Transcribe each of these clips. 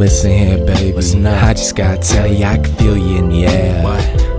Listen here, baby. I just gotta tell you, I can feel you in the air.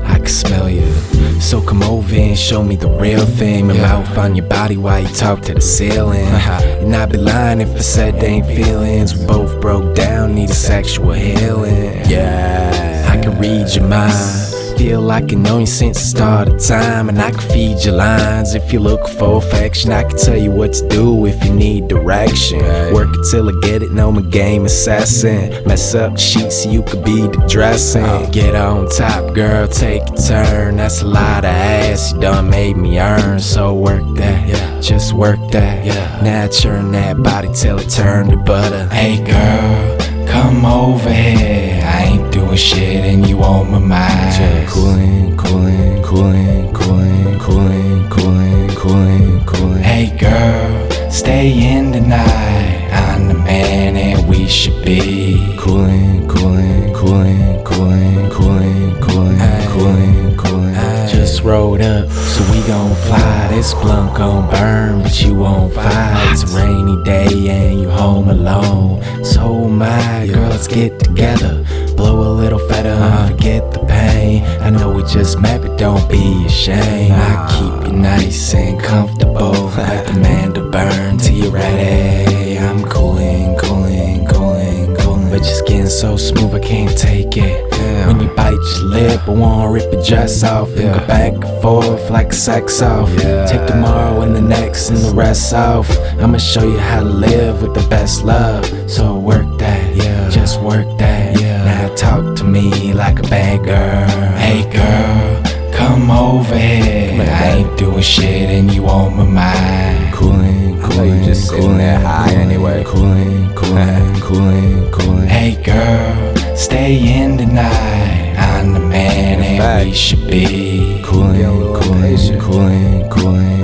I can smell you. So come over and show me the real thing. My mouth on your body while you talk to the ceiling. And I'd be lying if I said they ain't feelings. We both broke down, need a sexual healing. Yeah, I can read your mind. Feel like I know you since the start of time, and I can feed your lines. If you're looking for affection, I can tell you what to do if you need direction. Work until I get it, know my game assassin. Mess up the sheets so you could be the dressing. Oh. Get on top, girl, take a turn. That's a lot of ass you done made me earn. So work that, yeah. just work that. Now churn that body till it turn to butter. Hey girl, come over here. I ain't doing shit and you on my mind. Cooling, cooling, cooling, cooling, cooling, cooling, cooling, cooling. Hey girl, stay in tonight. I'm the man and we should be cooling, cooling, cooling, cooling, cooling, cooling, cooling, cooling. Just rolled up, so we gon' fly. This blunt gon' burn, but you won't fight. It's a rainy day and you home alone. So my girl, let's get together. Little fatter and forget the pain. I know we just met, but don't be ashamed. I keep you nice and comfortable. Let the man to burn till you're ready. I'm cooling, cooling, cooling, cooling. But your skin's so smooth, I can't take it. When you bite your lip, I wanna rip your dress off and go back and forth like sex off. Take tomorrow and the next and the rest off. I'ma show you how to live with the best love. So work that, yeah. Just work that, yeah. Now talk to me like a bad girl. Hey girl, come over here. I ain't doing shit and you on my mind. Cooling, cooling, you just sitting cooling, there high cooling, anyway. Cooling, cooling, cooling, cooling. Hey girl, stay in tonight. I'm the man and we should be cooling, get a little cooling, impatient. cooling, cooling, cooling,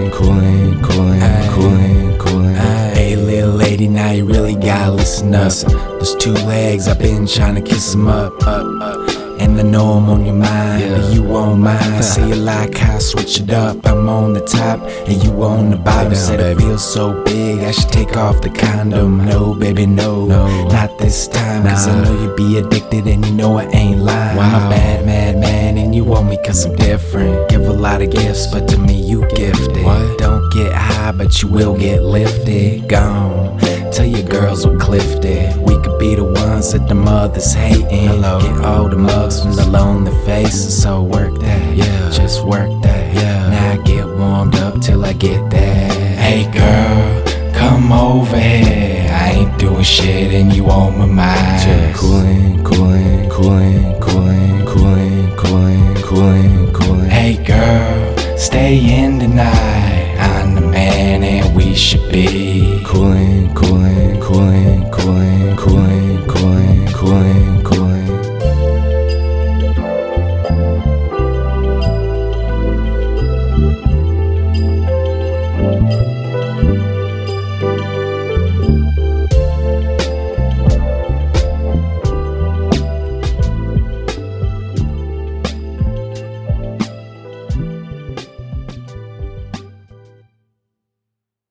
listen. There's two legs, I've been trying to kiss 'em up, up, up. And I know I'm on your mind, but you on mine. Say you like how I switch it up. I'm on the top and you on the bottom. down, Said baby. feels so big, I should take off the condom. No, baby, no, not this time. Cause I know you be addicted and you know I ain't lying. I'm a bad mad man and you want me cause I'm different. Give a lot of gifts, but to me you gifted. Don't get high, but you will get lifted. Gone. Tell your girls we're Clifton. We could be the ones that the mothers hating. Hello. Get all the mugs from the lonely faces. So work that, yeah. Just work that, yeah. Now I get warmed up till I get that. Hey girl, come over here. I ain't doing shit and you on my mind. Just cooling, cooling, cooling, cooling, cooling, cooling, cooling, cooling. Hey girl, stay in the night.